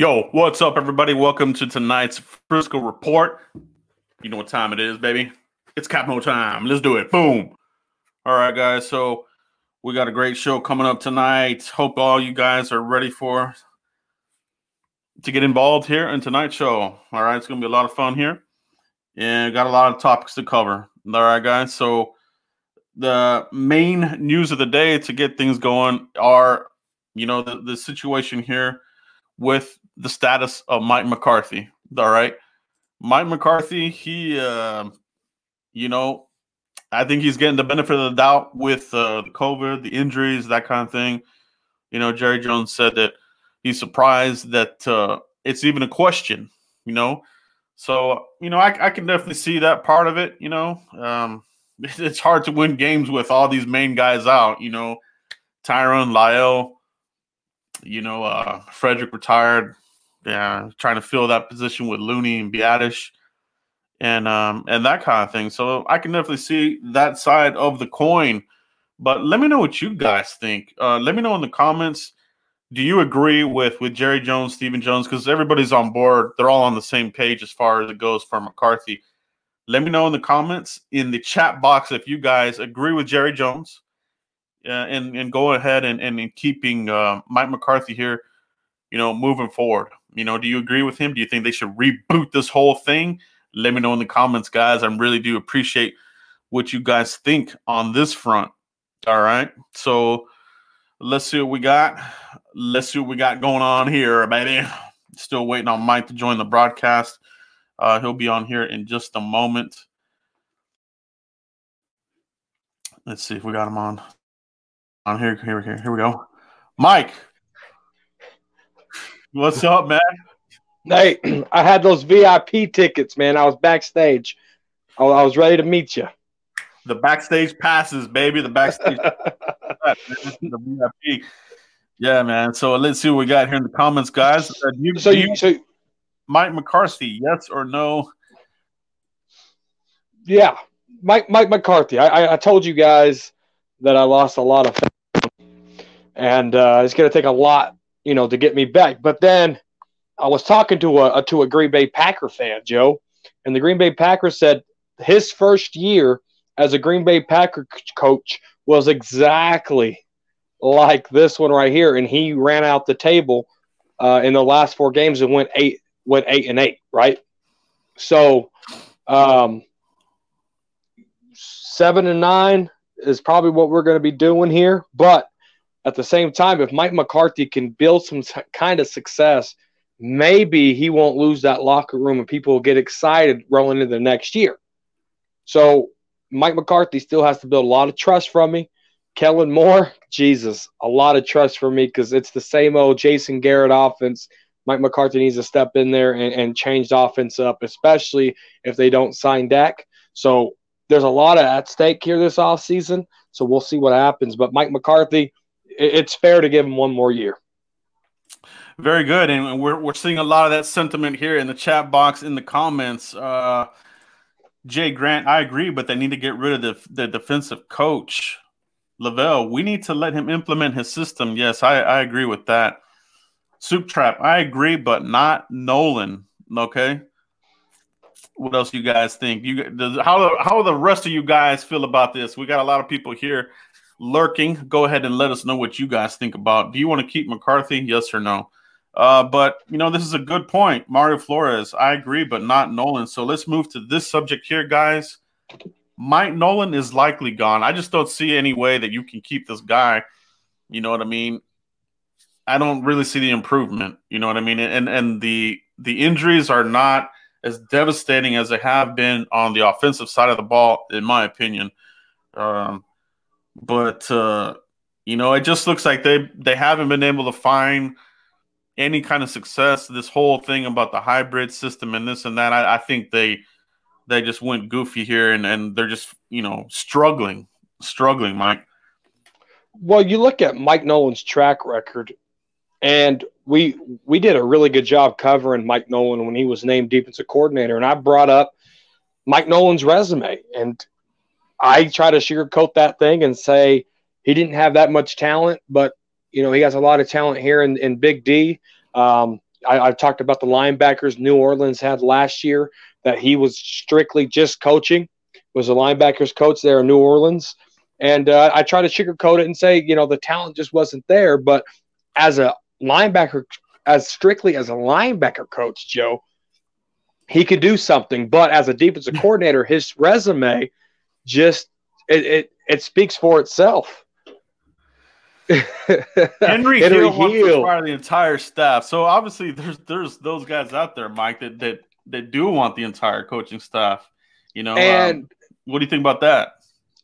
Yo, what's up, everybody? Welcome to tonight's Frisco Report. You know what time it is, baby. It's Capo time. Let's do it. Boom. All right, guys. So we got a great show coming up tonight. Hope all you guys are ready for to get involved here in tonight's show. All right, it's gonna be a lot of fun here, and got a lot of topics to cover. All right, guys. So the main news of the day to get things going are, you know, the, the situation here with the status of Mike McCarthy. All right. Mike McCarthy, he, uh, you know, I think he's getting the benefit of the doubt with uh, the COVID, the injuries, that kind of thing. You know, Jerry Jones said that he's surprised that uh, it's even a question, you know. So, you know, I, I can definitely see that part of it, you know. Um, it's hard to win games with all these main guys out, you know. Tyron, La'el, you know, uh, Frederick retired. Yeah, trying to fill that position with Looney and Biadasz and um and that kind of thing. So I can definitely see that side of the coin. But let me know what you guys think. Uh, let me know in the comments. Do you agree with with Jerry Jones, Stephen Jones? Because everybody's on board. They're all on the same page as far as it goes for McCarthy. Let me know in the comments in the chat box if you guys agree with Jerry Jones uh, and and go ahead and and, and keeping uh, Mike McCarthy here, you know, moving forward. You know, do you agree with him? Do you think they should reboot this whole thing? Let me know in the comments, guys. I really do appreciate what you guys think on this front. All right, so let's see what we got. Let's see what we got going on here, baby. Still waiting on Mike to join the broadcast. Uh, he'll be on here in just a moment. Let's see if we got him on on here. Here, here, here we go. Mike, what's up, man? Hey, I had those VIP tickets, man. I was backstage. I, I was ready to meet you. The backstage passes, baby. The backstage, the VIP. Yeah, man. So let's see what we got here in the comments, guys. Uh, you, so, you, so Mike McCarthy, yes or no? Yeah, Mike Mike McCarthy. I, I, I told you guys that I lost a lot of and uh, it's going to take a lot, you know, to get me back. But then I was talking to a, to a Green Bay Packer fan, Joe, and the Green Bay Packer said his first year as a Green Bay Packer coach was exactly like this one right here, and he ran out the table uh, in the last four games and went eight went eight and eight, right? So, um, seven and nine is probably what we're going to be doing here, but at the same time, if Mike McCarthy can build some kind of success, maybe he won't lose that locker room and people will get excited rolling into the next year. So Mike McCarthy still has to build a lot of trust from me. Kellen Moore, Jesus, a lot of trust for me because it's the same old Jason Garrett offense. Mike McCarthy needs to step in there and, and change the offense up, especially if they don't sign Dak. So there's a lot of at stake here this offseason. So we'll see what happens. But Mike McCarthy, it's fair to give him one more year. Very good, and we're we're seeing a lot of that sentiment here in the chat box in the comments. Uh, Jay Grant, I agree, but they need to get rid of the the defensive coach, Lavelle. We need to let him implement his system. Yes, I, I agree with that. Soup Trap, I agree, but not Nolan. Okay. What else you guys think? You does, how how the rest of you guys feel about this? We got a lot of people here lurking. Go ahead and let us know what you guys think about. Do you want to keep McCarthy? Yes or no? Uh, but you know, this is a good point. Mario Flores, I agree, but not Nolan. So let's move to this subject here, guys. Mike Nolan is likely gone. I just don't see any way that you can keep this guy. You know what I mean? I don't really see the improvement. You know what I mean? And and the the injuries are not as devastating as they have been on the offensive side of the ball, in my opinion. Um, but uh, you know, it just looks like they they haven't been able to find any kind of success. This whole thing about the hybrid system and this and that, I, I think they they just went goofy here and, and they're just you know struggling, struggling, Mike. Well, you look at Mike Nolan's track record, and we we did a really good job covering Mike Nolan when he was named defensive coordinator, and I brought up Mike Nolan's resume, and I try to sugarcoat that thing and say he didn't have that much talent, but you know he has a lot of talent here in, in Big D. Um, I, have talked about the linebackers New Orleans had last year that he was strictly just coaching, was a linebackers coach there in New Orleans. And uh, I try to sugarcoat it and say, you know, the talent just wasn't there. But as a linebacker, as strictly as a linebacker coach, Joe, he could do something. But as a defensive coordinator, his resume just it, it, it speaks for itself. Henry, Henry Hill wants to fire the entire staff. So obviously, there's there's those guys out there, Mike, that that that do want the entire coaching staff. You know, and um, what do you think about that?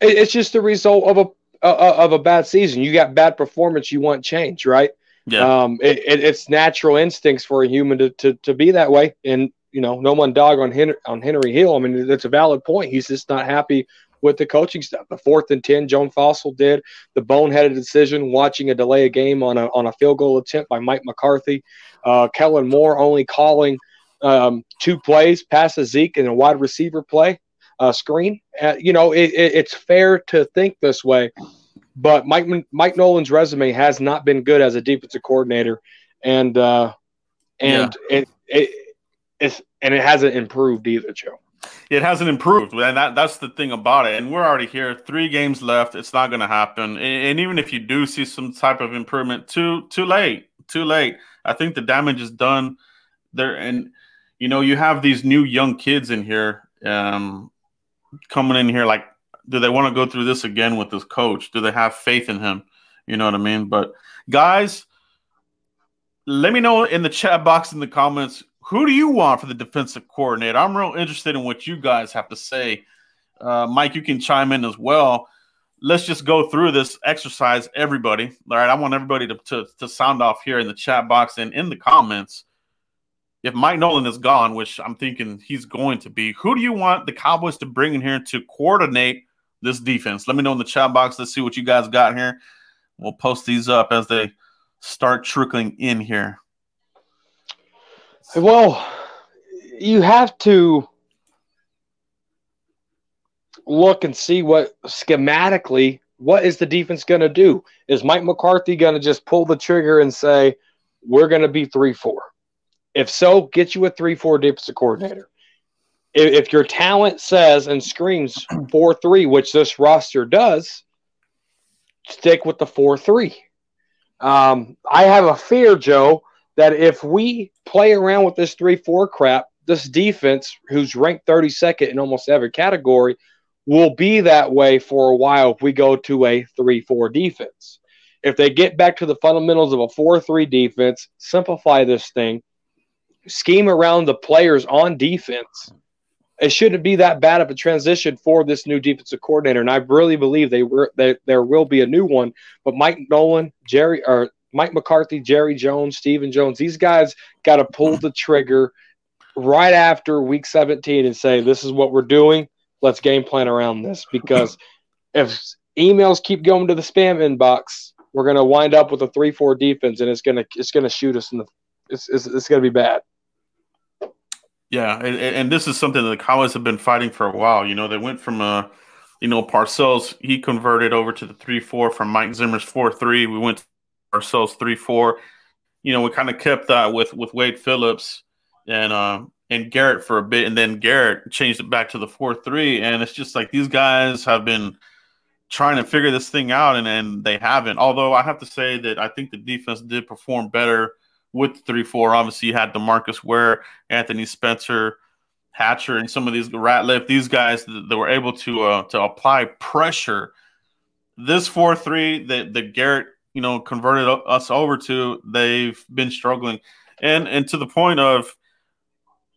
It's just the result of a uh, of a bad season. You got bad performance. You want change, right? Yeah. Um, it, it, it's natural instincts for a human to, to, to be that way. And you know, no one dog on Henry, on Henry Hill. I mean, that's a valid point. He's just not happy with the coaching stuff. The fourth and ten, John Fassel did the boneheaded decision, watching a delay a game on a on a field goal attempt by Mike McCarthy. Uh, Kellen Moore only calling um, two plays, pass a Zeke and a wide receiver play uh, screen. Uh, you know, it, it, it's fair to think this way, but Mike Mike Nolan's resume has not been good as a defensive coordinator, and uh, and yeah. it, it it's and it hasn't improved either, Joe it hasn't improved, and that, that's the thing about it. And we're already here, three games left. It's not going to happen. And, and, even if you do see some type of improvement, too too late, too late. I think the damage is done there. And you know, you have these new young kids in here, um, coming in here. Like, do they want to go through this again with this coach? Do they have faith in him? You know what I mean? But guys, let me know in the chat box in the comments who do you want for the defensive coordinator? I'm real interested in what you guys have to say. Uh, Mike, you can chime in as well. Let's just go through this exercise, everybody. All right, I want everybody to, to, to sound off here in the chat box and in the comments. If Mike Nolan is gone, which I'm thinking he's going to be, who do you want the Cowboys to bring in here to coordinate this defense? Let me know in the chat box. Let's see what you guys got here. We'll post these up as they start trickling in here. Well, you have to look and see what schematically what is the defense going to do? Is Mike McCarthy going to just pull the trigger and say we're going to be three four? If so, get you a three four defensive coordinator. If, if your talent says and screams four three, which this roster does, stick with the four three. Um, I have a fear, Joe, that if we play around with this 3 4 crap, this defense, who's ranked 32nd in almost every category, will be that way for a while if we go to a 3 4 defense. If they get back to the fundamentals of a 4 3 defense, simplify this thing, scheme around the players on defense, it shouldn't be that bad of a transition for this new defensive coordinator. And I really believe they were that there will be a new one. But Mike Nolan, Jerry, or Mike McCarthy, Jerry Jones, Stephen Jones, these guys got to pull the trigger right after week 17 and say, this is what we're doing. Let's game plan around this. Because if emails keep going to the spam inbox, we're going to wind up with a 3 4 defense and it's going to it's gonna shoot us in the it's, it's, it's going to be bad. Yeah, and, and, this is something that the Cowboys have been fighting for a while. You know, they went from a, you know, Parcells he converted over to the three four from Mike Zimmer's four three. We went ourselves three four. You know, we kind of kept that with with Wade Phillips and uh, and Garrett for a bit, and then Garrett changed it back to the four three, and it's just like these guys have been trying to figure this thing out, and and they haven't. Although I have to say that I think the defense did perform better with three four. Obviously, you had Demarcus Ware, Anthony Spencer. Hatcher and some of these Ratliff, these guys that, that were able to uh, to apply pressure. This four three that the Garrett you know converted us over to, they've been struggling, and and to the point of,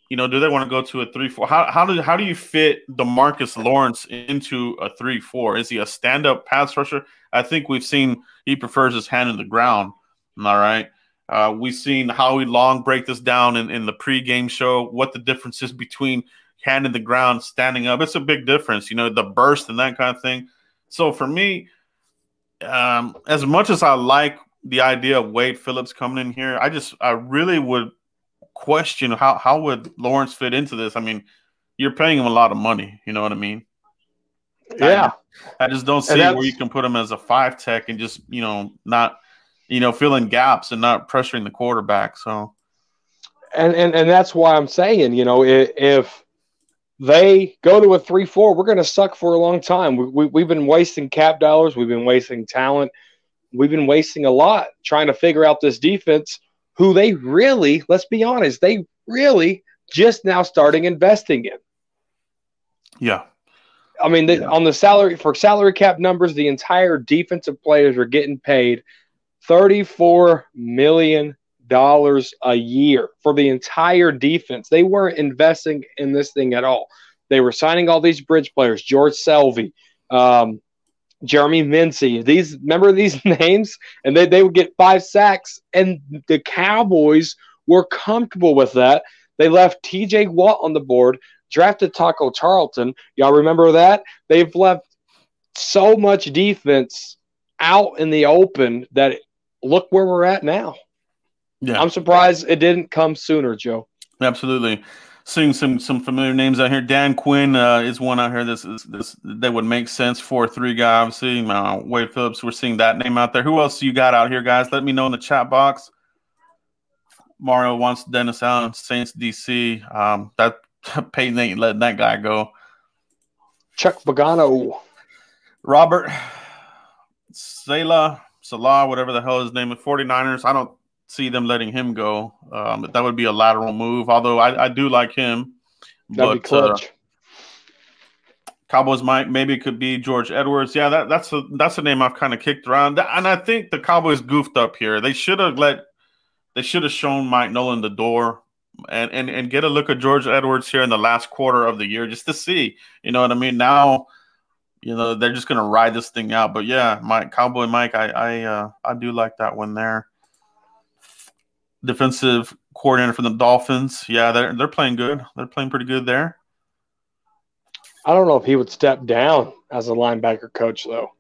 you know, do they want to go to a three four? How how do how do you fit Demarcus Lawrence into a three four? Is he a stand up pass rusher? I think we've seen he prefers his hand in the ground. All right. Uh, we've seen Howie Long break this down in, in the pregame show, what the difference is between hand in the ground, standing up. It's a big difference, you know, the burst and that kind of thing. So for me, um, as much as I like the idea of Wade Phillips coming in here, I just I really would question how how would Lawrence fit into this. I mean, you're paying him a lot of money. You know what I mean? Yeah. I, I just don't see where you can put him as a five tech and just you know not you know filling gaps and not pressuring the quarterback. So and, and and that's why I'm saying, you know, if, if they go to a three four, we're going to suck for a long time. We, we we've been wasting cap dollars, we've been wasting talent, we've been wasting a lot trying to figure out this defense. Who they really, let's be honest, they really just now starting investing in. Yeah. I mean, the, on the salary for salary cap numbers, the entire defensive players are getting paid thirty-four million dollars a year for the entire defense. They weren't investing in this thing at all. They were signing all these bridge players, George Selvie, um, Jeremy Mincey. These remember these names, and they, they would get five sacks, and the Cowboys were comfortable with that. They left TJ Watt on the board, drafted Taco Charlton. Y'all remember that? They've left so much defense out in the open that look where we're at now. Yeah. I'm surprised it didn't come sooner, Joe. Absolutely. Seeing some some familiar names out here. Dan Quinn uh, is one out here. This is this that would make sense for three guy. Obviously, uh, Wade Phillips. We're seeing that name out there. Who else you got out here, guys? Let me know in the chat box. Mario wants Dennis Allen, Saints DC. Um, that Peyton ain't letting that guy go. Chuck Pagano. Robert Salah, Salah, whatever the hell his name is, 49ers. I don't see them letting him go. Um, that would be a lateral move, although I, I do like him. That'd but, be clutch. Uh, Cowboys might maybe it could be George Edwards. Yeah, that, that's a that's a name I've kind of kicked around, and I think the Cowboys goofed up here. They should have let they should have shown Mike Nolan the door and, and and get a look at George Edwards here in the last quarter of the year just to see. You know what I mean? Now, you know they're just gonna ride this thing out. But yeah, Mike Cowboy Mike, I I uh, I do like that one there. Defensive coordinator for the Dolphins. Yeah, they're they're playing good. They're playing pretty good there. I don't know if he would step down as a linebacker coach though.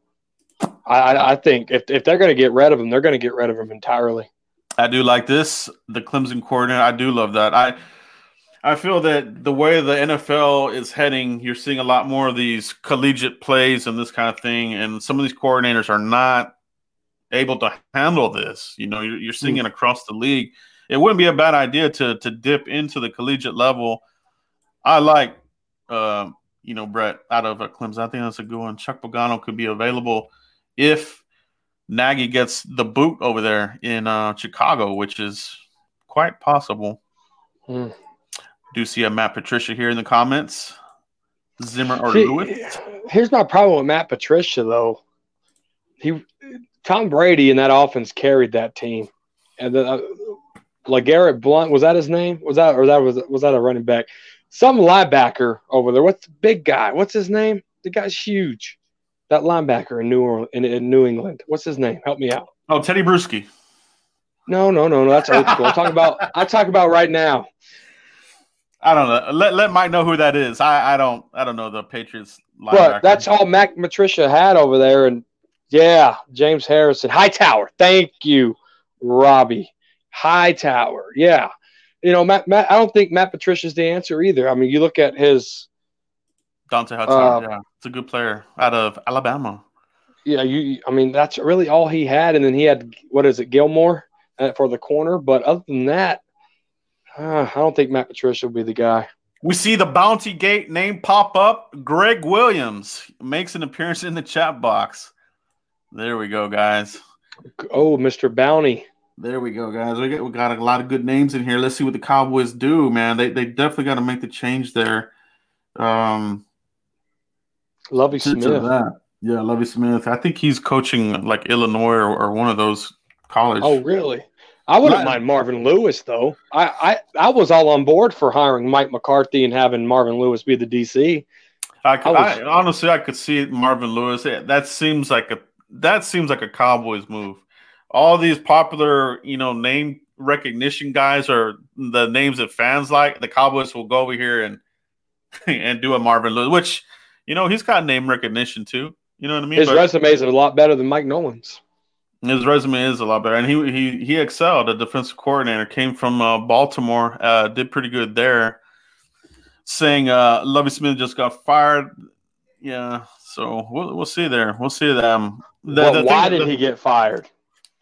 I I think if if they're going to get rid of him, they're going to get rid of him entirely. I do like this. The Clemson coordinator. I do love that. I I feel that the way the NFL is heading, you're seeing a lot more of these collegiate plays and this kind of thing, and some of these coordinators are not able to handle this. You know, you're, you're seeing it across the league. It wouldn't be a bad idea to to dip into the collegiate level. I like, uh, you know, Brett out of Clemson. I think that's a good one. Chuck Pagano could be available if Nagy gets the boot over there in uh, Chicago, which is quite possible. Mm. Do see a Matt Patricia here in the comments? Zimmer or See, Lewis? Here's my problem with Matt Patricia, though. He, Tom Brady and that offense carried that team, and then uh, LeGarrette Blount was that his name? Was that or that was was that a running back? Some linebacker over there. What's the big guy? What's his name? The guy's huge that linebacker in New Orleans, in, in, New England. What's his name? Help me out. Oh, Tedy Bruschi. No, no, no, no. That's old school. I talk about. I talk about right now. I don't know. Let let Mike know who that is. I, I don't I don't know the Patriots. Linebacker. But that's all Matt Patricia had over there, and yeah, James Harrison, Hightower. Thank you, Robbie Hightower. Yeah, you know, Matt, Matt. I don't think Matt Patricia's the answer either. I mean, you look at his Dante Hudson, uh, yeah, it's a good player out of Alabama. Yeah, you. I mean, that's really all he had, and then he had what is it, Gilmore uh, for the corner. But other than that, uh, I don't think Matt Patricia will be the guy. We see the Bounty Gate name pop up. Gregg Williams makes an appearance in the chat box. There we go, guys. Oh, Mr. Bounty. There we go, guys. We got, we got a lot of good names in here. Let's see what the Cowboys do, man. They they definitely got to make the change there. Um, Lovie Smith. Yeah, Lovie Smith. I think he's coaching like Illinois or, or one of those college. Oh, really? I wouldn't mind Marvin Lewis though. I, I I was all on board for hiring Mike McCarthy and having Marvin Lewis be the DC. I, could, I, was, I honestly I could see Marvin Lewis. That seems like a that seems like a Cowboys move. All these popular, you know, name recognition guys are the names that fans like. The Cowboys will go over here and and do a Marvin Lewis, which you know, he's got name recognition too. You know what I mean? His but resume is a lot better than Mike Nolan's. His resume is a lot better, and he he he excelled. A defensive coordinator came from uh, Baltimore, uh, did pretty good there. Saying uh, Lovie Smith just got fired. Yeah, so we'll we'll see there. We'll see them. The, well, the why did the, he get fired?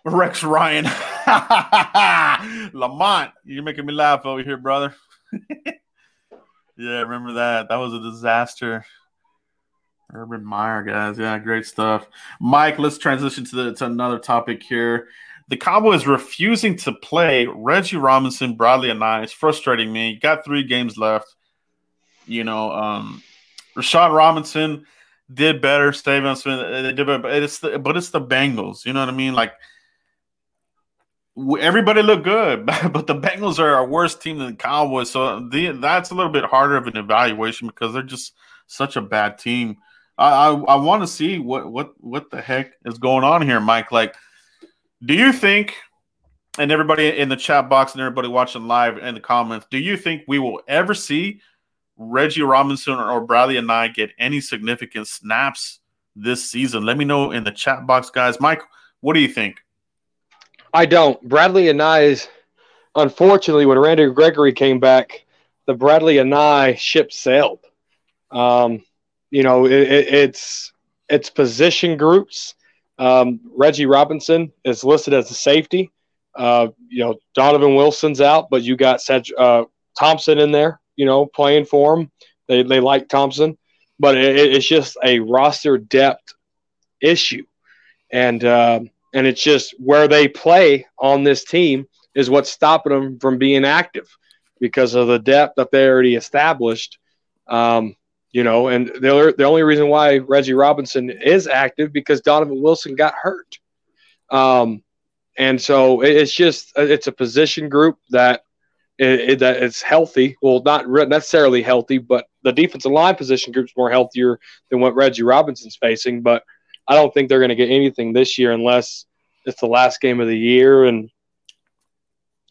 Rex Ryan. Lamont, you're making me laugh over here, brother. yeah, remember that? That was a disaster. Urban Meyer, guys. Yeah, great stuff. Mike, let's transition to, the, to another topic here. The Cowboys refusing to play Reggie Robinson, Bradlee Anae. It's frustrating me. Got three games left. You know, um, Rashard Robinson did better. Stephon Smith they did better, but it's the but it's the Bengals. You know what I mean? Like everybody looked good, but the Bengals are a worse team than the Cowboys. So the, that's a little bit harder of an evaluation because they're just such a bad team. I I, I want to see what what what the heck is going on here, Mike. Like, do you think? And everybody in the chat box and everybody watching live in the comments, do you think we will ever see Reggie Robinson or Bradlee Anae get any significant snaps this season? Let me know in the chat box, guys. Mike, what do you think? I don't. Bradlee Anae is unfortunately when Randy Gregory came back, the Bradlee Anae ship sailed. Um, you know, it, it, it's it's position groups. Um, Reggie Robinson is listed as a safety. Uh, you know, Donovan Wilson's out, but you got Cedric, uh, Thompson in there. You know, playing for them. They they like Thompson, but it, it's just a roster depth issue, and uh, and it's just where they play on this team is what's stopping them from being active because of the depth that they already established. Um, you know, and the the only reason why Reggie Robinson is active because Donovan Wilson got hurt. Um, and so it's just it's a position group that it, that it's healthy. Well, not necessarily healthy, but the defensive line position group's more healthier than what Reggie Robinson's facing. But I don't think they're going to get anything this year unless it's the last game of the year and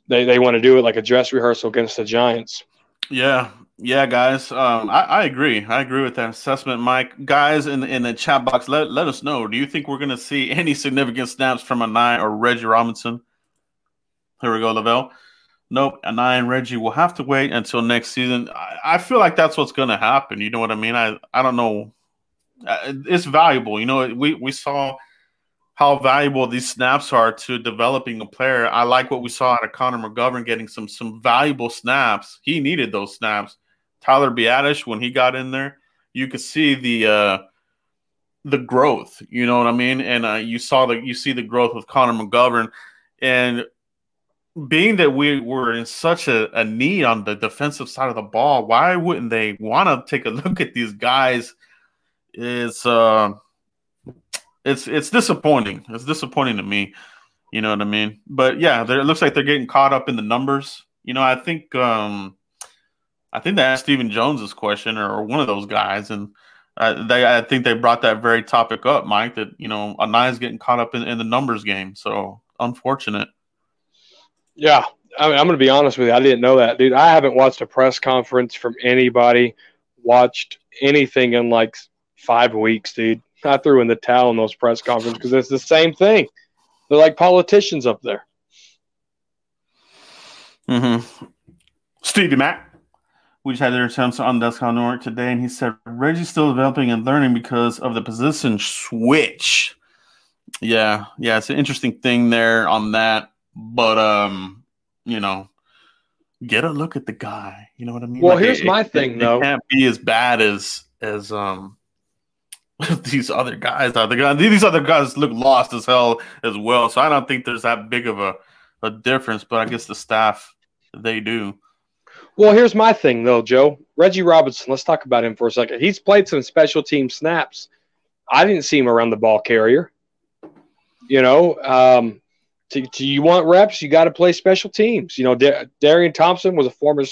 they they want to do it like a dress rehearsal against the Giants. Yeah, yeah, guys. Um, I, I agree. I agree with that assessment, Mike. Guys in the, in the chat box, let, let us know. Do you think we're going to see any significant snaps from Anae or Reggie Robinson? Here we go, Lavelle. Nope, Anae and Reggie will have to wait until next season. I, I feel like that's what's going to happen. You know what I mean? I I don't know. Uh, it's valuable. You know, we we saw how valuable these snaps are to developing a player. I like what we saw out of Connor McGovern getting some some valuable snaps. He needed those snaps. Tyler Biadasz, when he got in there, you could see the uh, the growth. You know what I mean? And uh, you saw the you see the growth with Connor McGovern, and being that we were in such a, a need on the defensive side of the ball, why wouldn't they want to take a look at these guys? Is uh it's it's disappointing. It's disappointing to me. You know what I mean? But yeah, it looks like they're getting caught up in the numbers. You know, I think um, I think they asked Stephen Jones's question or, or one of those guys, and they I think they brought that very topic up, Mike. That you know, Anae's getting caught up in, in the numbers game. So unfortunate. Yeah, I mean, I'm going to be honest with you. I didn't know that, dude. I haven't watched a press conference from anybody. Watched anything in like five weeks, dude. I threw in the towel in those press conferences because it's the same thing. They're like politicians up there. Mm-hmm. Stevie Mac. We just had their attempts on Descon North today, and he said Reggie's still developing and learning because of the position switch. Yeah, yeah, it's an interesting thing there on that. But um, you know, get a look at the guy. You know what I mean? Well, like here's it, my it, thing it, though. It can't be as bad as as um these other guys are. The guys, these other guys look lost as hell as well. So I don't think there's that big of a, a difference. But I guess the staff they do. Well, here's my thing though, Joe. Reggie Robinson. Let's talk about him for a second. He's played some special team snaps. I didn't see him around the ball carrier. You know, um, to, to you want reps, you got to play special teams. You know, Darian Thompson was a former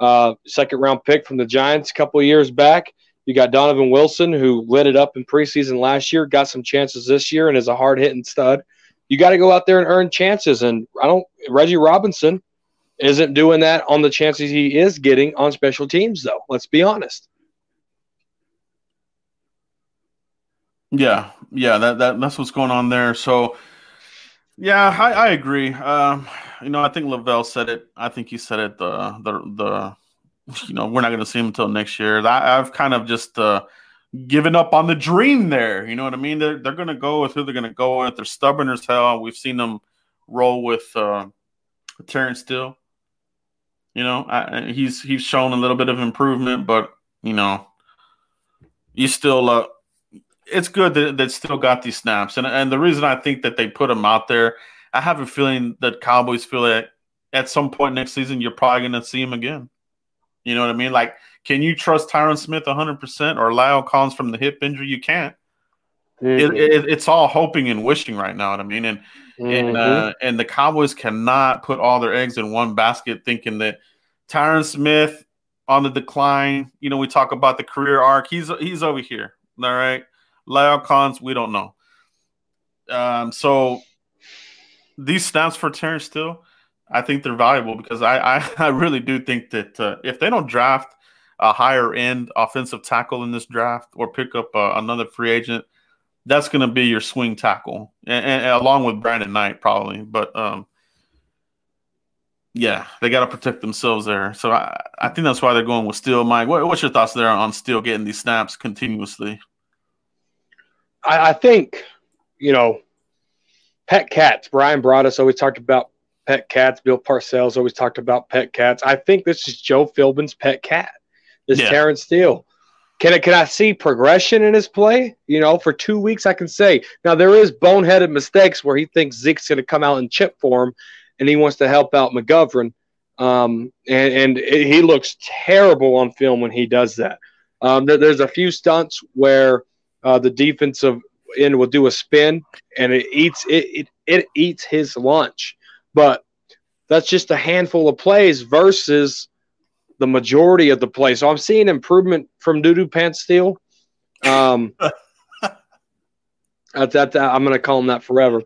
uh, second round pick from the Giants a couple of years back. You got Donovan Wilson, who lit it up in preseason last year, got some chances this year, and is a hard hitting stud. You got to go out there and earn chances. And I don't, Reggie Robinson isn't doing that on the chances he is getting on special teams, though. Let's be honest. Yeah, yeah, that, that that's what's going on there. So, yeah, I, I agree. Um, you know, I think Lavelle said it. I think he said it the the the you know, we're not going to see him until next year. I, I've kind of just uh, given up on the dream there. You know what I mean? They're, they're going to go with who they're going to go with. They're stubborn as hell. We've seen them roll with uh, Terence Steele. You know, I, he's he's shown a little bit of improvement, but you know, you still uh, it's good that that still got these snaps, and and the reason I think that they put him out there, I have a feeling that Cowboys feel that at some point next season you're probably going to see him again. You know what I mean? Like, can you trust Tyron Smith 100 percent or La'el Collins from the hip injury? You can't. Mm-hmm. It, it, it's all hoping and wishing right now. What I mean, and mm-hmm. and uh, and the Cowboys cannot put all their eggs in one basket, thinking that Tyron Smith on the decline. You know, we talk about the career arc. He's he's over here. All right. La'el Collins, we don't know. Um, so these snaps for Terence Steele, I think they're valuable because I I, I really do think that uh, if they don't draft a higher end offensive tackle in this draft or pick up uh, another free agent, that's going to be your swing tackle, and, and, along with Brandon Knight probably. But um, yeah, they got to protect themselves there. So I, I think that's why they're going with Steele. Mike, what, what's your thoughts there on Steele getting these snaps continuously? I, I think, you know, pet cats. Bryan Broaddus always talked about pet cats. Bill Parcells always talked about pet cats. I think this is Joe Philbin's pet cat. This yeah. Terence Steele. Can I, can I see progression in his play? You know, for two weeks, I can say. Now, there is boneheaded mistakes where he thinks Zeke's going to come out and chip for him and he wants to help out McGovern. Um, and, and it, he looks terrible on film when he does that. Um, there, there's a few stunts where uh, the defensive end will do a spin and it eats it, it, it eats his lunch. But that's just a handful of plays versus the majority of the plays. So I'm seeing improvement from Doodoo Pants Steele. Um, that, that I'm going to call him that forever.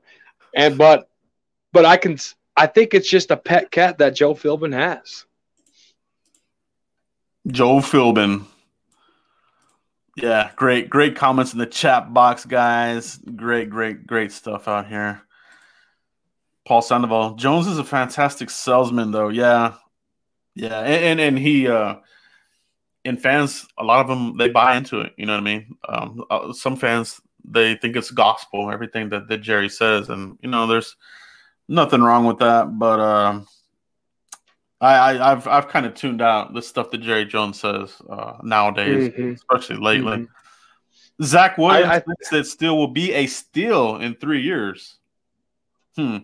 And but but I can I think it's just a pet cat that Joe Philbin has. Joe Philbin. Yeah, great, great comments in the chat box, guys. Great, great, great stuff out here. Paul Sandoval. Jones is a fantastic salesman, though. Yeah, yeah, and and, and he uh, and fans, a lot of them they buy into it. You know what I mean? Um, uh, some fans they think it's gospel, everything that that Jerry says, and you know, there's nothing wrong with that. But um, I, I have I've kind of tuned out the stuff that Jerry Jones says uh, nowadays, mm-hmm. especially lately. Mm-hmm. Zach Williams I, I, thinks that Steele will be a steal in three years. Hmm.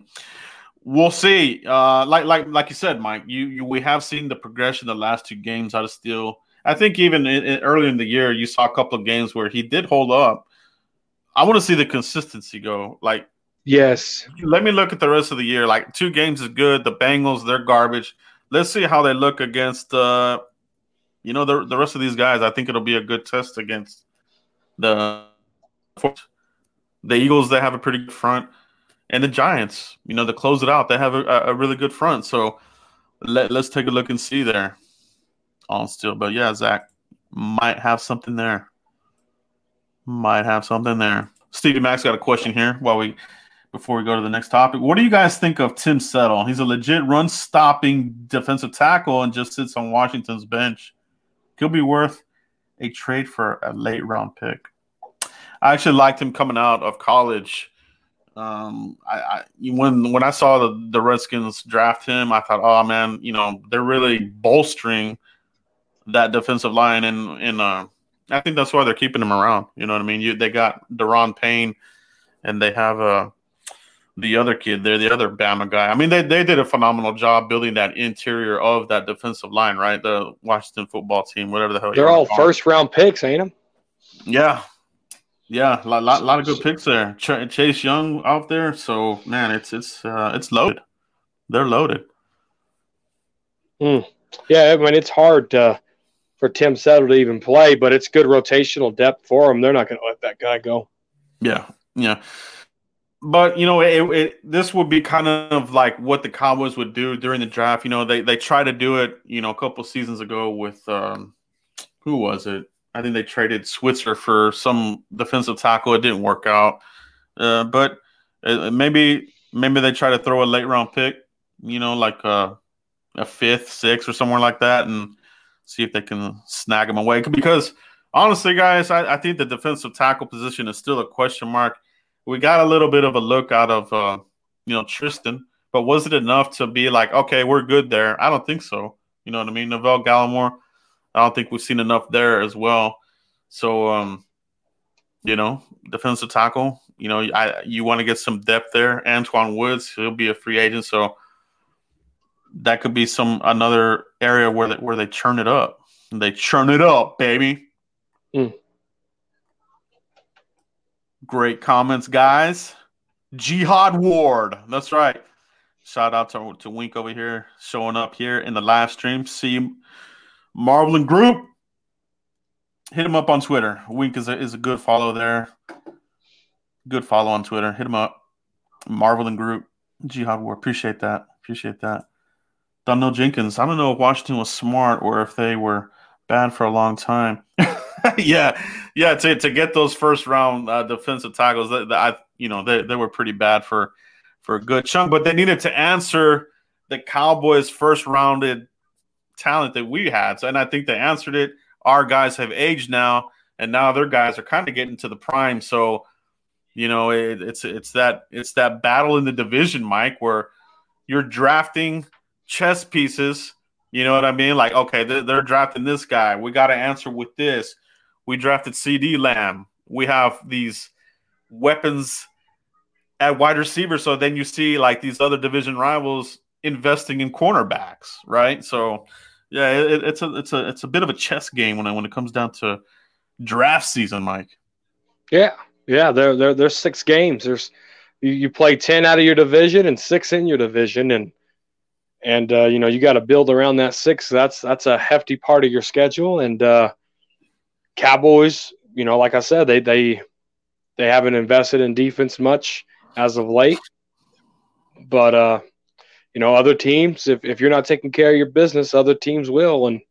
We'll see. Uh, like like like you said, Mike. You, you we have seen the progression the last two games out of Steele. I think even in, in, early in the year, you saw a couple of games where he did hold up. I want to see the consistency go. Like Yes. Let me look at the rest of the year. Like two games is good. The Bengals, they're garbage. Let's see how they look against uh you know the the rest of these guys. I think it'll be a good test against the the Eagles. They have a pretty good front, and the Giants. You know, to close it out, they have a, a really good front. So let let's take a look and see there on still. But yeah, Zach might have something there. Might have something there. Stevie Max got a question here while we before we go to the next topic. What do you guys think of Tim Settle? He's a legit run stopping defensive tackle and just sits on Washington's bench. He'll be worth a trade for a late round pick. I actually liked him coming out of college. Um, I, I when when I saw the, the Redskins draft him, I thought, oh man, you know they're really bolstering that defensive line, and and uh, I think that's why they're keeping him around. You know what I mean? You, they got Daron Payne, and they have a uh, the other kid there, the other Bama guy. I mean, they, they did a phenomenal job building that interior of that defensive line, right? The Washington football team, whatever the hell. They're all first round picks, ain't them? Yeah. Yeah, a lot, lot, lot of good picks there. Ch- Chase Young out there, so man, it's it's uh, it's loaded. They're loaded. Mm. Yeah, I mean it's hard to, for Tim Settle to even play, but it's good rotational depth for him. They're not going to let that guy go. Yeah, yeah but you know, it, it, this would be kind of like what the Cowboys would do during the draft. You know, they they tried to do it. You know, a couple seasons ago with um, who was it? I think they traded Switzer for some defensive tackle. It didn't work out, uh, but uh, maybe maybe they try to throw a late round pick. You know, like a, a fifth, sixth, or somewhere like that, and see if they can snag them away. Because honestly, guys, I, I think the defensive tackle position is still a question mark we got a little bit of a look out of uh, you know Tristan. but was it enough to be like, okay, we're good there? I don't think so. You know what I mean? Neville Gallimore, I don't think we've seen enough there as well. So, um, you know, defensive tackle, you know, I you want to get some depth there. Antwaun Woods, he'll be a free agent, so that could be some another area where they, where they churn it up. They churn it up, baby. Mm. Great comments, guys. Jihad Ward. That's right. Shout out to, to Wink over here showing up here in the live stream. See Marvelin Group. Hit him up on Twitter. Wink is a, is a good follow there. Good follow on Twitter. Hit him up. Marvelin Group. Jihad Ward. Appreciate that. Appreciate that. Donnell Jenkins. I don't know if Washington was smart or if they were bad for a long time. yeah, yeah. To, to get those first round uh, defensive tackles, that, I you know they, they were pretty bad for for a good chunk, but they needed to answer the Cowboys' first rounded talent that we had. So, and I think they answered it. Our guys have aged now, and now their guys are kind of getting to the prime. So, you know, it, it's it's that it's that battle in the division, Mike, where you're drafting chess pieces. You know what I mean? Like, okay, they're, they're drafting this guy. We got to answer with this. We drafted CeeDee Lamb. We have these weapons at wide receiver. So then you see like these other division rivals investing in cornerbacks, right? So yeah, it, it's a it's a it's a bit of a chess game when it, when it comes down to draft season, Mike. Yeah, yeah. There there there's six games. There's you, you play ten out of your division and six in your division, and and uh, you know you got to build around that six. That's that's a hefty part of your schedule. And uh, Cowboys, you know, like I said, they they they haven't invested in defense much as of late. But uh, you know, other teams, if, if you're not taking care of your business, other teams will, and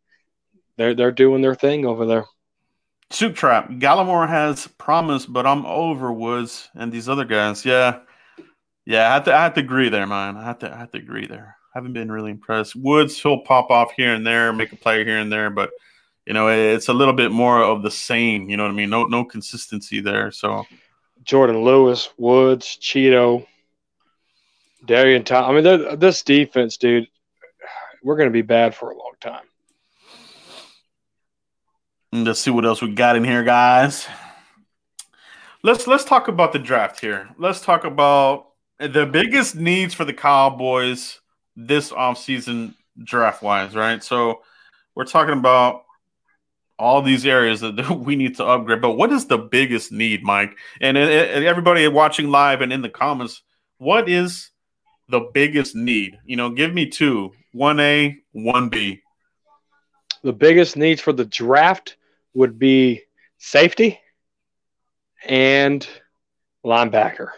they're they're doing their thing over there. Soup Trap. Gallimore has promised, but I'm over Woods and these other guys. Yeah. Yeah, I have to I have to agree there, man. I have to I have to agree there. I haven't been really impressed. Woods, he'll pop off here and there, make a play here and there, but you know, it's a little bit more of the same, you know what I mean? No no consistency there. So Jourdan Lewis, Woods, Cheeto, Darian Tom. I mean, this defense, dude, we're going to be bad for a long time. Let's see what else we got in here, guys. Let's let's talk about the draft here. Let's talk about the biggest needs for the Cowboys this offseason draft wise, right? So we're talking about all these areas that we need to upgrade. But what is the biggest need, Mike? And, and everybody watching live and in the comments, what is the biggest need? You know, give me two: one A, one B. The biggest needs for the draft would be safety and linebacker.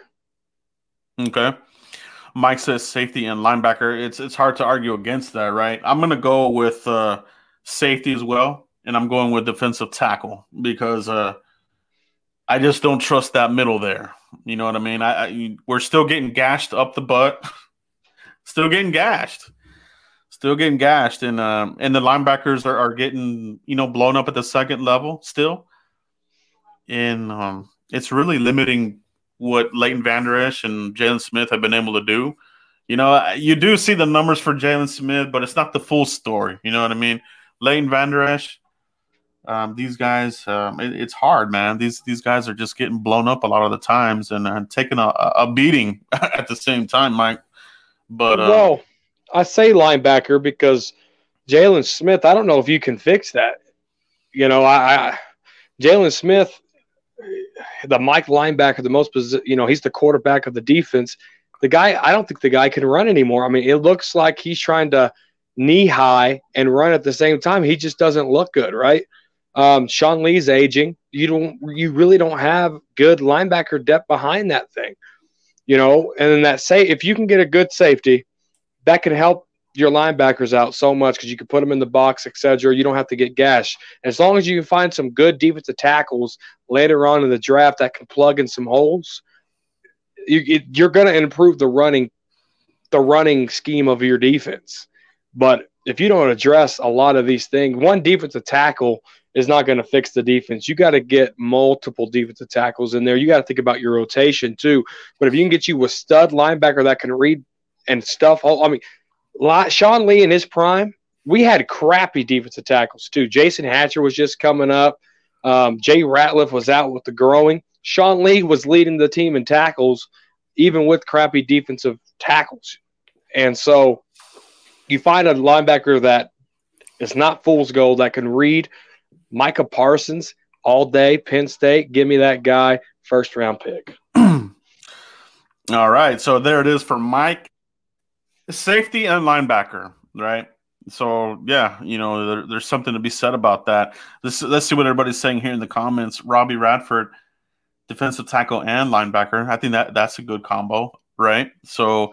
Okay. Mike says safety and linebacker. It's it's hard to argue against that, right? I'm gonna go with uh, safety as well and I'm going with defensive tackle because uh, I just don't trust that middle there. You know what I mean? I, I we're still getting gashed up the butt, still getting gashed, still getting gashed, and um, and the linebackers are, are getting you know blown up at the second level still, and um, it's really limiting what Leighton Vander Esch and Jaylon Smith have been able to do. You know, you do see the numbers for Jaylon Smith, but it's not the full story. You know what I mean? Leighton Vander Esch, um, these guys, um, it, it's hard, man. These these guys are just getting blown up a lot of the times and, taking a, a beating at the same time, Mike. But uh, well, I say linebacker because Jaylon Smith. I don't know if you can fix that. You know, I, I Jaylon Smith, the Mike linebacker, the most you know, he's the quarterback of the defense. The guy, I don't think the guy can run anymore. I mean, it looks like he's trying to knee high and run at the same time. He just doesn't look good, right? Um, Sean Lee's aging. You don't, you really don't have good linebacker depth behind that thing, you know. And then that say, if you can get a good safety, that can help your linebackers out so much because you can put them in the box, etc. You don't have to get gashed. As long as you can find some good defensive tackles later on in the draft that can plug in some holes, you, you're going to improve the running, the running scheme of your defense. But if you don't address a lot of these things, one defensive tackle is not going to fix the defense. You got to get multiple defensive tackles in there. You got to think about your rotation too. But if you can get you a stud linebacker that can read and stuff. I mean, Sean Lee in his prime, we had crappy defensive tackles too. Jason Hatcher was just coming up. Um, Jay Ratliff was out with the growing. Sean Lee was leading the team in tackles, even with crappy defensive tackles. And so you find a linebacker that is not fool's gold that can read Micah Parsons all day, Penn State. Give me that guy, first round pick. all right. So there it is for Mike. Safety and linebacker, right? So yeah, you know, there, there's something to be said about that. Let's let's see what everybody's saying here in the comments. Robbie Radford, defensive tackle and linebacker. I think that that's a good combo, right? So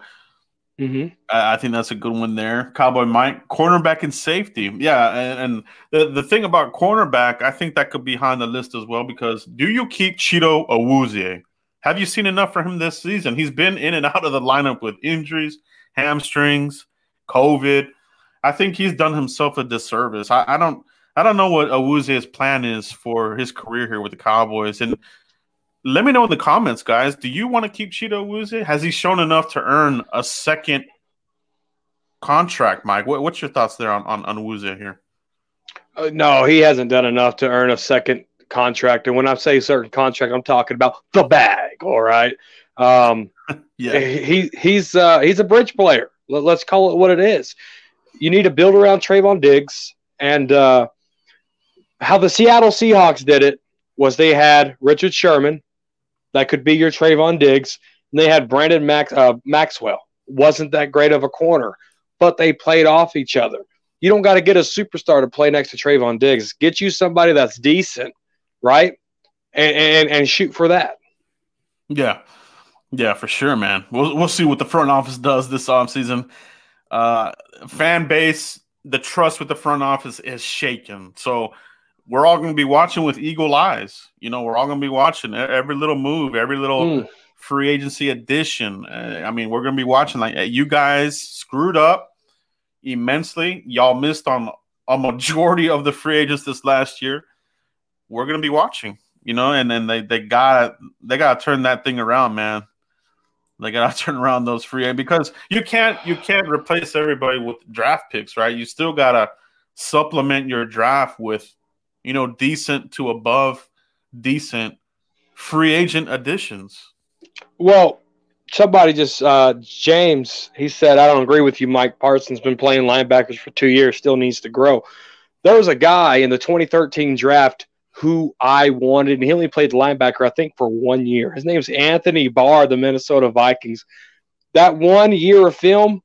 mm-hmm. I, think that's a good one there. Cowboy Mike, cornerback and safety. Yeah, and, and, the the thing about cornerback, I think that could be high on the list as well because do you keep Chido Awuzie? Have you seen enough for him this season? He's been in and out of the lineup with injuries, hamstrings, COVID I think he's done himself a disservice. I, I don't I don't know what Awuzie's plan is for his career here with the Cowboys. And let me know in the comments, guys. Do you want to keep Chido Awuzie? Has he shown enough to earn a second contract, Mike? What, what's your thoughts there on on, on Awuzie here? Uh, no, he hasn't done enough to earn a second contract. And when I say certain contract, I'm talking about the bag. All right. Um, yeah. He he's uh, he's a bridge player. Let's call it what it is you need to build around Trevon Diggs. And uh, how the Seattle Seahawks did it was they had Richard Sherman, that could be your Trevon Diggs, and they had Brandon Max, uh, Maxwell. Wasn't that great of a corner, but they played off each other. You don't got to get a superstar to play next to Trevon Diggs. Get you somebody that's decent, right? And, and, and shoot for that. Yeah. Yeah, for sure, man. We'll, we'll see what the front office does this offseason uh, fan base, the trust with the front office is shaken. So we're all going to be watching with eagle eyes. You know, we're all going to be watching every little move, every little mm. free agency addition. Uh, I mean, we're going to be watching like you guys screwed up immensely. Y'all missed on a majority of the free agents this last year. We're going to be watching, you know, and then they they got they got to turn that thing around, man. They gotta turn around those free agents because you can't you can't replace everybody with draft picks, right? You still gotta supplement your draft with, you know, decent to above decent free agent additions. Well, somebody just uh, James he said I don't agree with you. Mike Parsons been playing linebackers for two years, still needs to grow. There was a guy in the 2013 draft who I wanted. And he only played linebacker, I think, for one year. His name name's Anthony Barr, the Minnesota Vikings. That one year of film,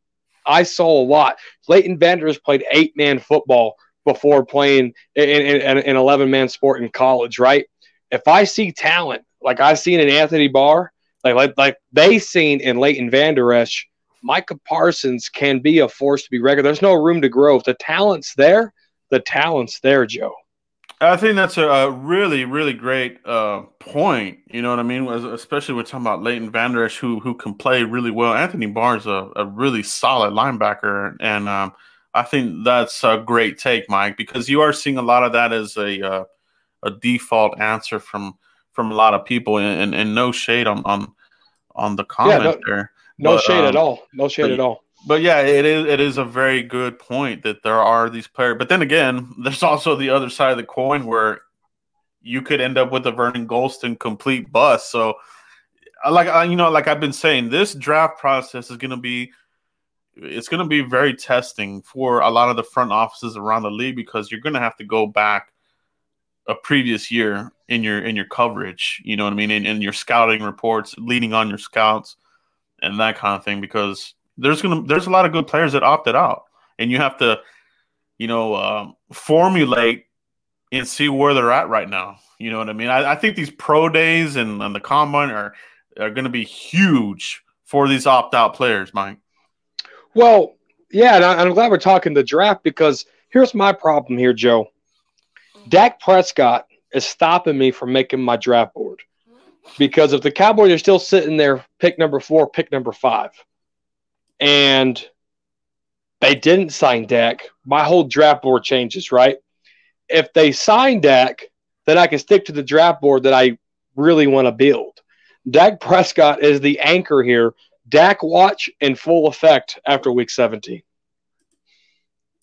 I saw a lot. Leighton Vander played eight man football before playing in, an 11 man sport in college, right? If I see talent like I've seen in Anthony Barr, like, like, like they seen in Leighton Vander Esch, Micah Parsons can be a force to be reckoned. There's no room to grow. If the talent's there, the talent's there, Joe. I think that's a, a really, really great uh, point. You know what I mean? Especially we're talking about Leighton Vander Esch, who who can play really well. Anthony Barr's a, a really solid linebacker, and um, I think that's a great take, Mike, because you are seeing a lot of that as a uh, a default answer from from a lot of people, and, and, and no shade on on on the comment yeah, no, there. No but, shade um, at all. No shade at all but yeah, it is it is a very good point that there are these players. But then again, there's also the other side of the coin where you could end up with a Vernon Gholston complete bust. So, like you know, like I've been saying, this draft process is going to be it's going to be very testing for a lot of the front offices around the league because you're going to have to go back a previous year in your in your coverage. You know what I mean? In, in your scouting reports, leading on your scouts, and that kind of thing because there's gonna there's a lot of good players that opted out, and you have to, you know, um, formulate and see where they're at right now. You know what I mean? I, I think these pro days and, and the combine are are going to be huge for these opt out players, Mike. Well, yeah, and I'm glad we're talking the draft because here's my problem here, Joe. Dak Prescott is stopping me from making my draft board because if the Cowboys are still sitting there, pick number four, pick number five and they didn't sign Dak, my whole draft board changes, right? If they sign Dak, then I can stick to the draft board that I really want to build. Dak Prescott is the anchor here Dak watch in full effect after week 17.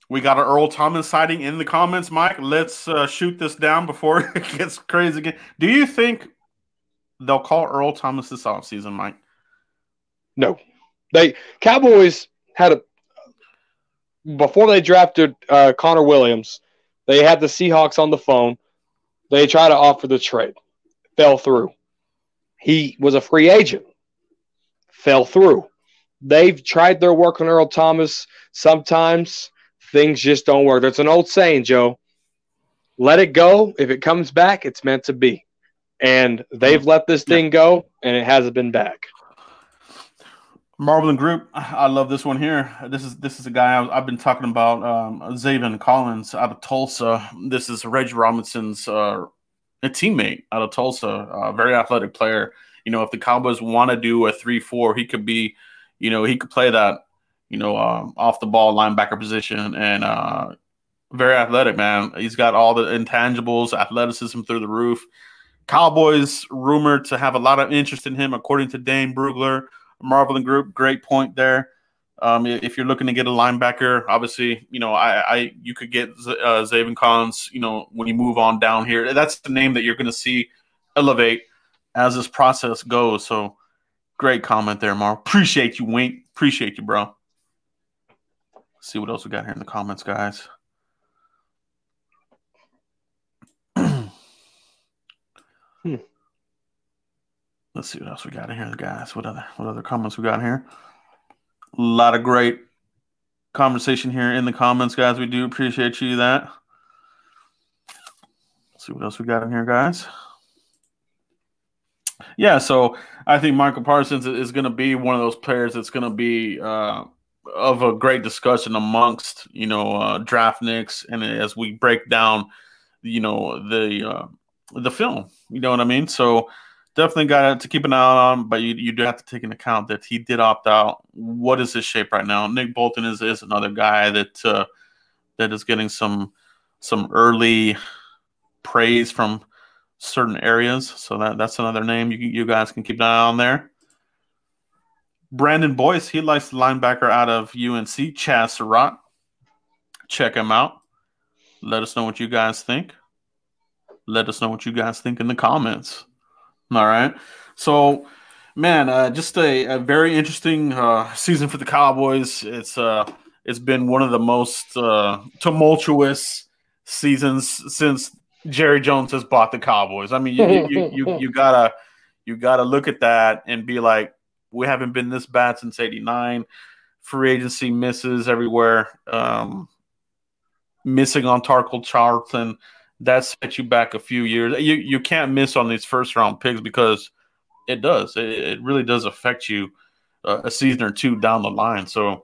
We got an Earl Thomas sighting in the comments, Mike. Let's uh, shoot this down before it gets crazy again. Do you think they'll call Earl Thomas this offseason, Mike? No. They Cowboys had a before they drafted uh, Connor Williams, they had the Seahawks on the phone. They tried to offer the trade, fell through. He was a free agent, fell through. They've tried their work on Earl Thomas. Sometimes things just don't work. That's an old saying, Joe. Let it go. If it comes back, it's meant to be. And they've let this thing go, and it hasn't been back. Marvel and Group, I love this one here. This is this is a guy I have been talking about, um, Zaven Collins out of Tulsa. This is Reggie Robinson's uh, a teammate out of Tulsa, a very athletic player. You know, if the Cowboys want to do a three-four, he could be, you know, he could play that, you know, um, off the ball linebacker position and uh, very athletic man. He's got all the intangibles, athleticism through the roof. Cowboys rumored to have a lot of interest in him, according to Dane Brugler. Marvel and Group, great point there. Um, if you're looking to get a linebacker, obviously, you know, I, I you could get uh, Zaven Collins. You know, when you move on down here, that's the name that you're going to see elevate as this process goes. So, great comment there, Marv. Appreciate you, Wink. Appreciate you, bro. Let's see what else we got here in the comments, guys. hmm. Let's see what else we got in here, guys. What other what other comments we got here? A lot of great conversation here in the comments, guys. We do appreciate you that. Let's see what else we got in here, guys. Yeah, so I think Michael Parsons is going to be one of those players that's going to be uh, of a great discussion amongst you know uh, draft nicks, and as we break down, you know the uh, the film. You know what I mean? So definitely got to keep an eye on, but you, you do have to take into account that he did opt out. What is his shape right now? Nick Bolton is, is another guy that uh, that is getting some some early praise from certain areas. So that that's another name you you guys can keep an eye on there. Brandon Boyce, he likes the linebacker out of UNC, Chaz Surratt. Check him out. Let us know what you guys think. Let us know what you guys think in the comments. All right. So, man, uh, just a, a, very interesting uh, season for the Cowboys. It's uh, it's been one of the most uh, tumultuous seasons since Jerry Jones has bought the Cowboys. I mean, you you, you, you gotta you gotta look at that and be like, we haven't been this bad since '89. Free agency misses everywhere. Um, missing on Taco Charlton that set you back a few years. You you can't miss on these first round picks because it does. It, it really does affect you uh, a season or two down the line. So,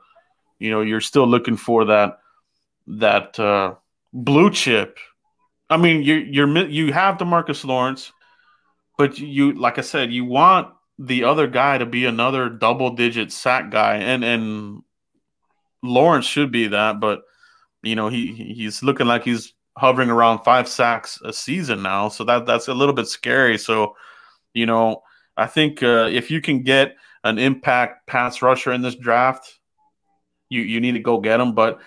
you know, you're still looking for that that uh, blue chip. I mean, you you're you have Demarcus Lawrence, but you like I said, you want the other guy to be another double digit sack guy, and and Lawrence should be that, but you know he he's looking like he's hovering around five sacks a season now. So that that's a little bit scary. So, you know, I think uh, if you can get an impact pass rusher in this draft, you you need to go get him. But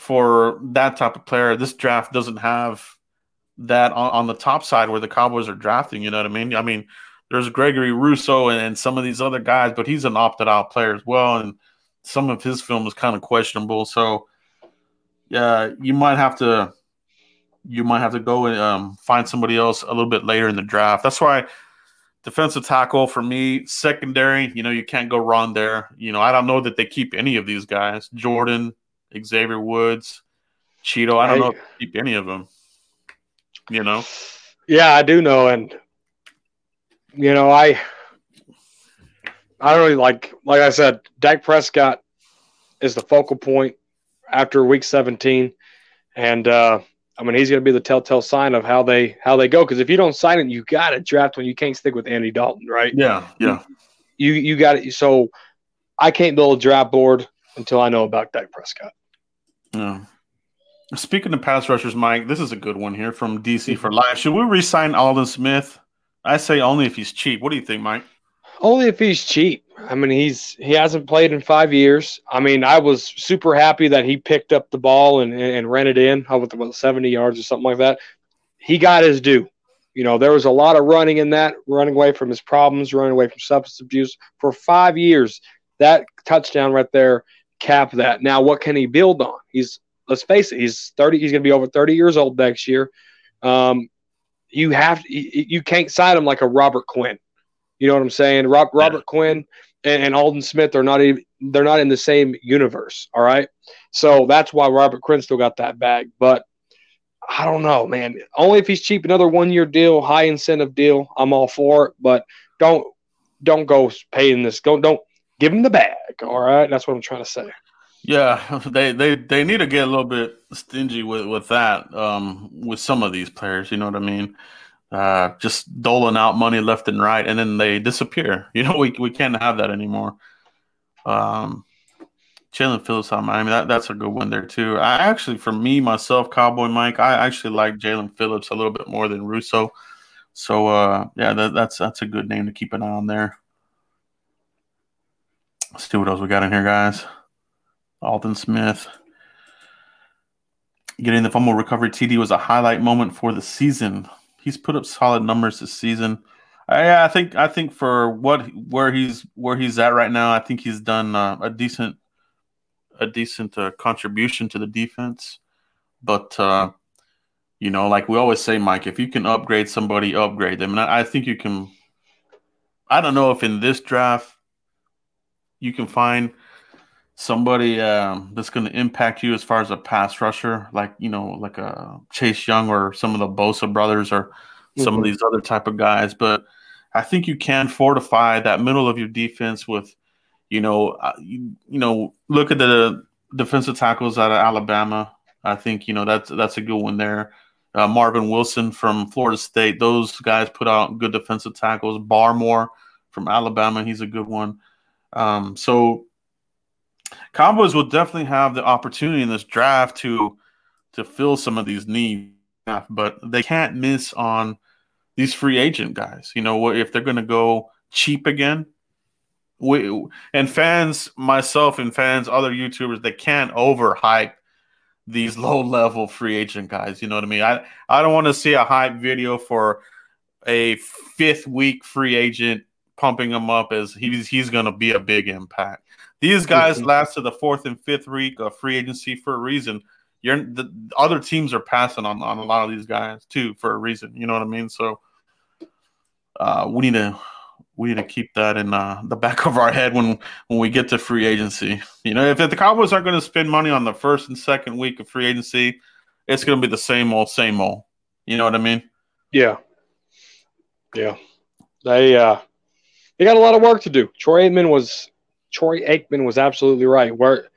for that type of player, this draft doesn't have that on, on the top side where the Cowboys are drafting. You know what I mean? I mean, there's Gregory Rousseau and, and some of these other guys, but he's an opted out player as well, and some of his film is kind of questionable. So, yeah, you might have to you might have to go and um, find somebody else a little bit later in the draft. That's why defensive tackle for me, secondary, you know, you can't go wrong there. You know, I don't know that they keep any of these guys. Jourdan, Xavier Woods, Chido, I don't hey. know keep any of them. You know? Yeah, I do know. And, you know, I. I don't really like, like I said, Dak Prescott is the focal point after week 17. And, uh, I mean, he's going to be the telltale sign of how they how they go. Because if you don't sign it, you got to draft when you can't stick with Andy Dalton, right? Yeah, yeah. You you got it. So I can't build a draft board until I know about Dak Prescott. Yeah. Speaking of pass rushers, Mike, this is a good one here from DC for life. Should we resign Aldon Smith? I say only if he's cheap. What do you think, Mike? Only if he's cheap. I mean, he's he hasn't played in five years. I mean, I was super happy that he picked up the ball and, and ran it in with about 70 yards or something like that. He got his due. You know, there was a lot of running in that, running away from his problems, running away from substance abuse for five years. That touchdown right there capped that. Now, what can he build on? He's let's face it, he's 30. He's going to be over 30 years old next year. Um, you have you can't sign him like a Robert Quinn. You know what I'm saying? Rob, Robert yeah. Quinn and, and Aldon Smith are not even they're not in the same universe. All right, so that's why Robert Quinn still got that bag. But I don't know, man. Only if he's cheap, another one year deal, high incentive deal. I'm all for it, but don't don't go paying this. Don't don't give him the bag. All right, that's what I'm trying to say. Yeah, they they they need to get a little bit stingy with with that um, with some of these players. You know what I mean? Uh, just doling out money left and right, and then they disappear. You know, we we can't have that anymore. Um, Jaelan Phillips on Miami, that, that's a good one there too. I actually, for me myself, Cowboy Mike, I actually like Jaelan Phillips a little bit more than Rousseau. So uh, yeah, that, that's that's a good name to keep an eye on there. Let's see what else we got in here, guys. Aldon Smith. Getting the fumble recovery TD was a highlight moment for the season. He's put up solid numbers this season. I, I think I think for what where he's where he's at right now, I think he's done uh, a decent a decent uh, contribution to the defense. But uh, you know, like we always say, Mike, if you can upgrade somebody, upgrade them. And I, I think you can. I don't know if in this draft you can find somebody um, that's going to impact you as far as a pass rusher, like you know, like a Chase Young or some of the Bosa brothers or some mm-hmm. of these other type of guys. But I think you can fortify that middle of your defense with you know, uh, you, you know, look at the defensive tackles out of Alabama. I think you know that's that's a good one there. Uh, Marvin Wilson from Florida State. Those guys put out good defensive tackles. Barmore from Alabama, he's a good one. Um, so Cowboys will definitely have the opportunity in this draft to to fill some of these needs, but they can't miss on these free agent guys. You know, if they're going to go cheap again, we and fans, myself and fans, other YouTubers, they can't overhype these low level free agent guys. You know what I mean? I I don't want to see a hype video for a fifth week free agent pumping him up as he's he's going to be a big impact. These guys last to the fourth and fifth week of free agency for a reason. You're the other teams are passing on on a lot of these guys too for a reason. You know what I mean? So uh, we need to we need to keep that in uh, the back of our head when when we get to free agency. You know, if, if the Cowboys aren't going to spend money on the first and second week of free agency, it's going to be the same old, same old. You know what I mean? Yeah, yeah. They uh, they got a lot of work to do. Troy Aikman was Troy Aikman was absolutely right. Where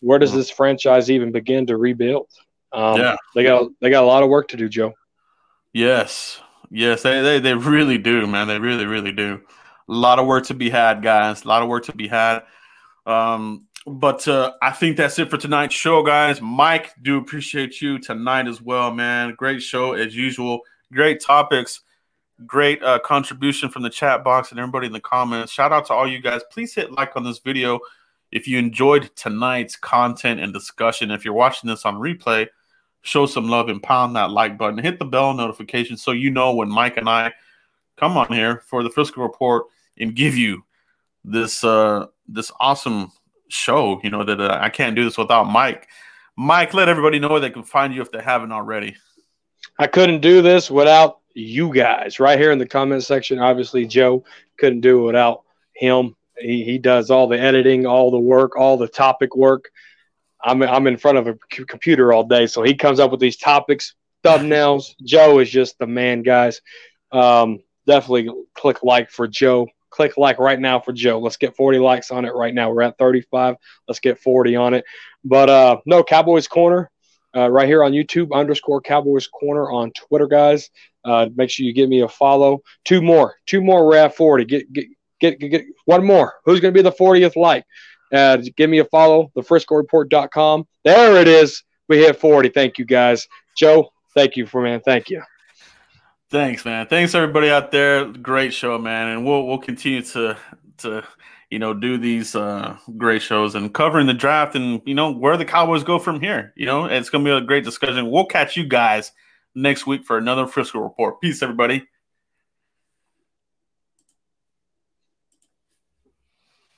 where does this franchise even begin to rebuild? Um, yeah, they got they got a lot of work to do, Joe. Yes, yes, they, they they really do, man. They really really do. A lot of work to be had, guys. A lot of work to be had. Um, but uh, I think that's it for tonight's show, guys. Mike, do appreciate you tonight as well, man. Great show as usual. Great topics. Great uh, contribution from the chat box and everybody in the comments. Shout out to all you guys. Please hit like on this video if you enjoyed tonight's content and discussion. If you're watching this on replay, show some love and pound that like button. Hit the bell notification so you know when Mike and I come on here for the Frisco Report and give you this uh this awesome show. You know that uh, I can't do this without Mike. Mike, let everybody know where they can find you if they haven't already. I couldn't do this without you guys right here in the comment section. Obviously, Joe couldn't do it without him. He, he does all the editing, all the work, all the topic work. I'm, I'm in front of a computer all day, so he comes up with these topics, thumbnails. Joe is just the man, guys. Um, definitely click like for Joe click like right now for Joe. Let's get 40 likes on it right now. We're at 35. Let's get 40 on it. But uh, no, Cowboys Corner uh, right here on YouTube underscore Cowboys Corner on Twitter, guys. Uh, make sure you give me a follow. Two more, two more. We're at 40. Get get get get, one more. Who's going to be the 40th like? Uh, give me a follow. TheFriscoReport.com. There it is. We hit 40. Thank you, guys. Joe, thank you for man. Thank you. Thanks, man. Thanks everybody out there. Great show, man, and we'll we'll continue to to you know do these uh, great shows and covering the draft and you know where the Cowboys go from here. You know, it's to be a great discussion. We'll catch you guys next week for another Frisco report. Peace, everybody.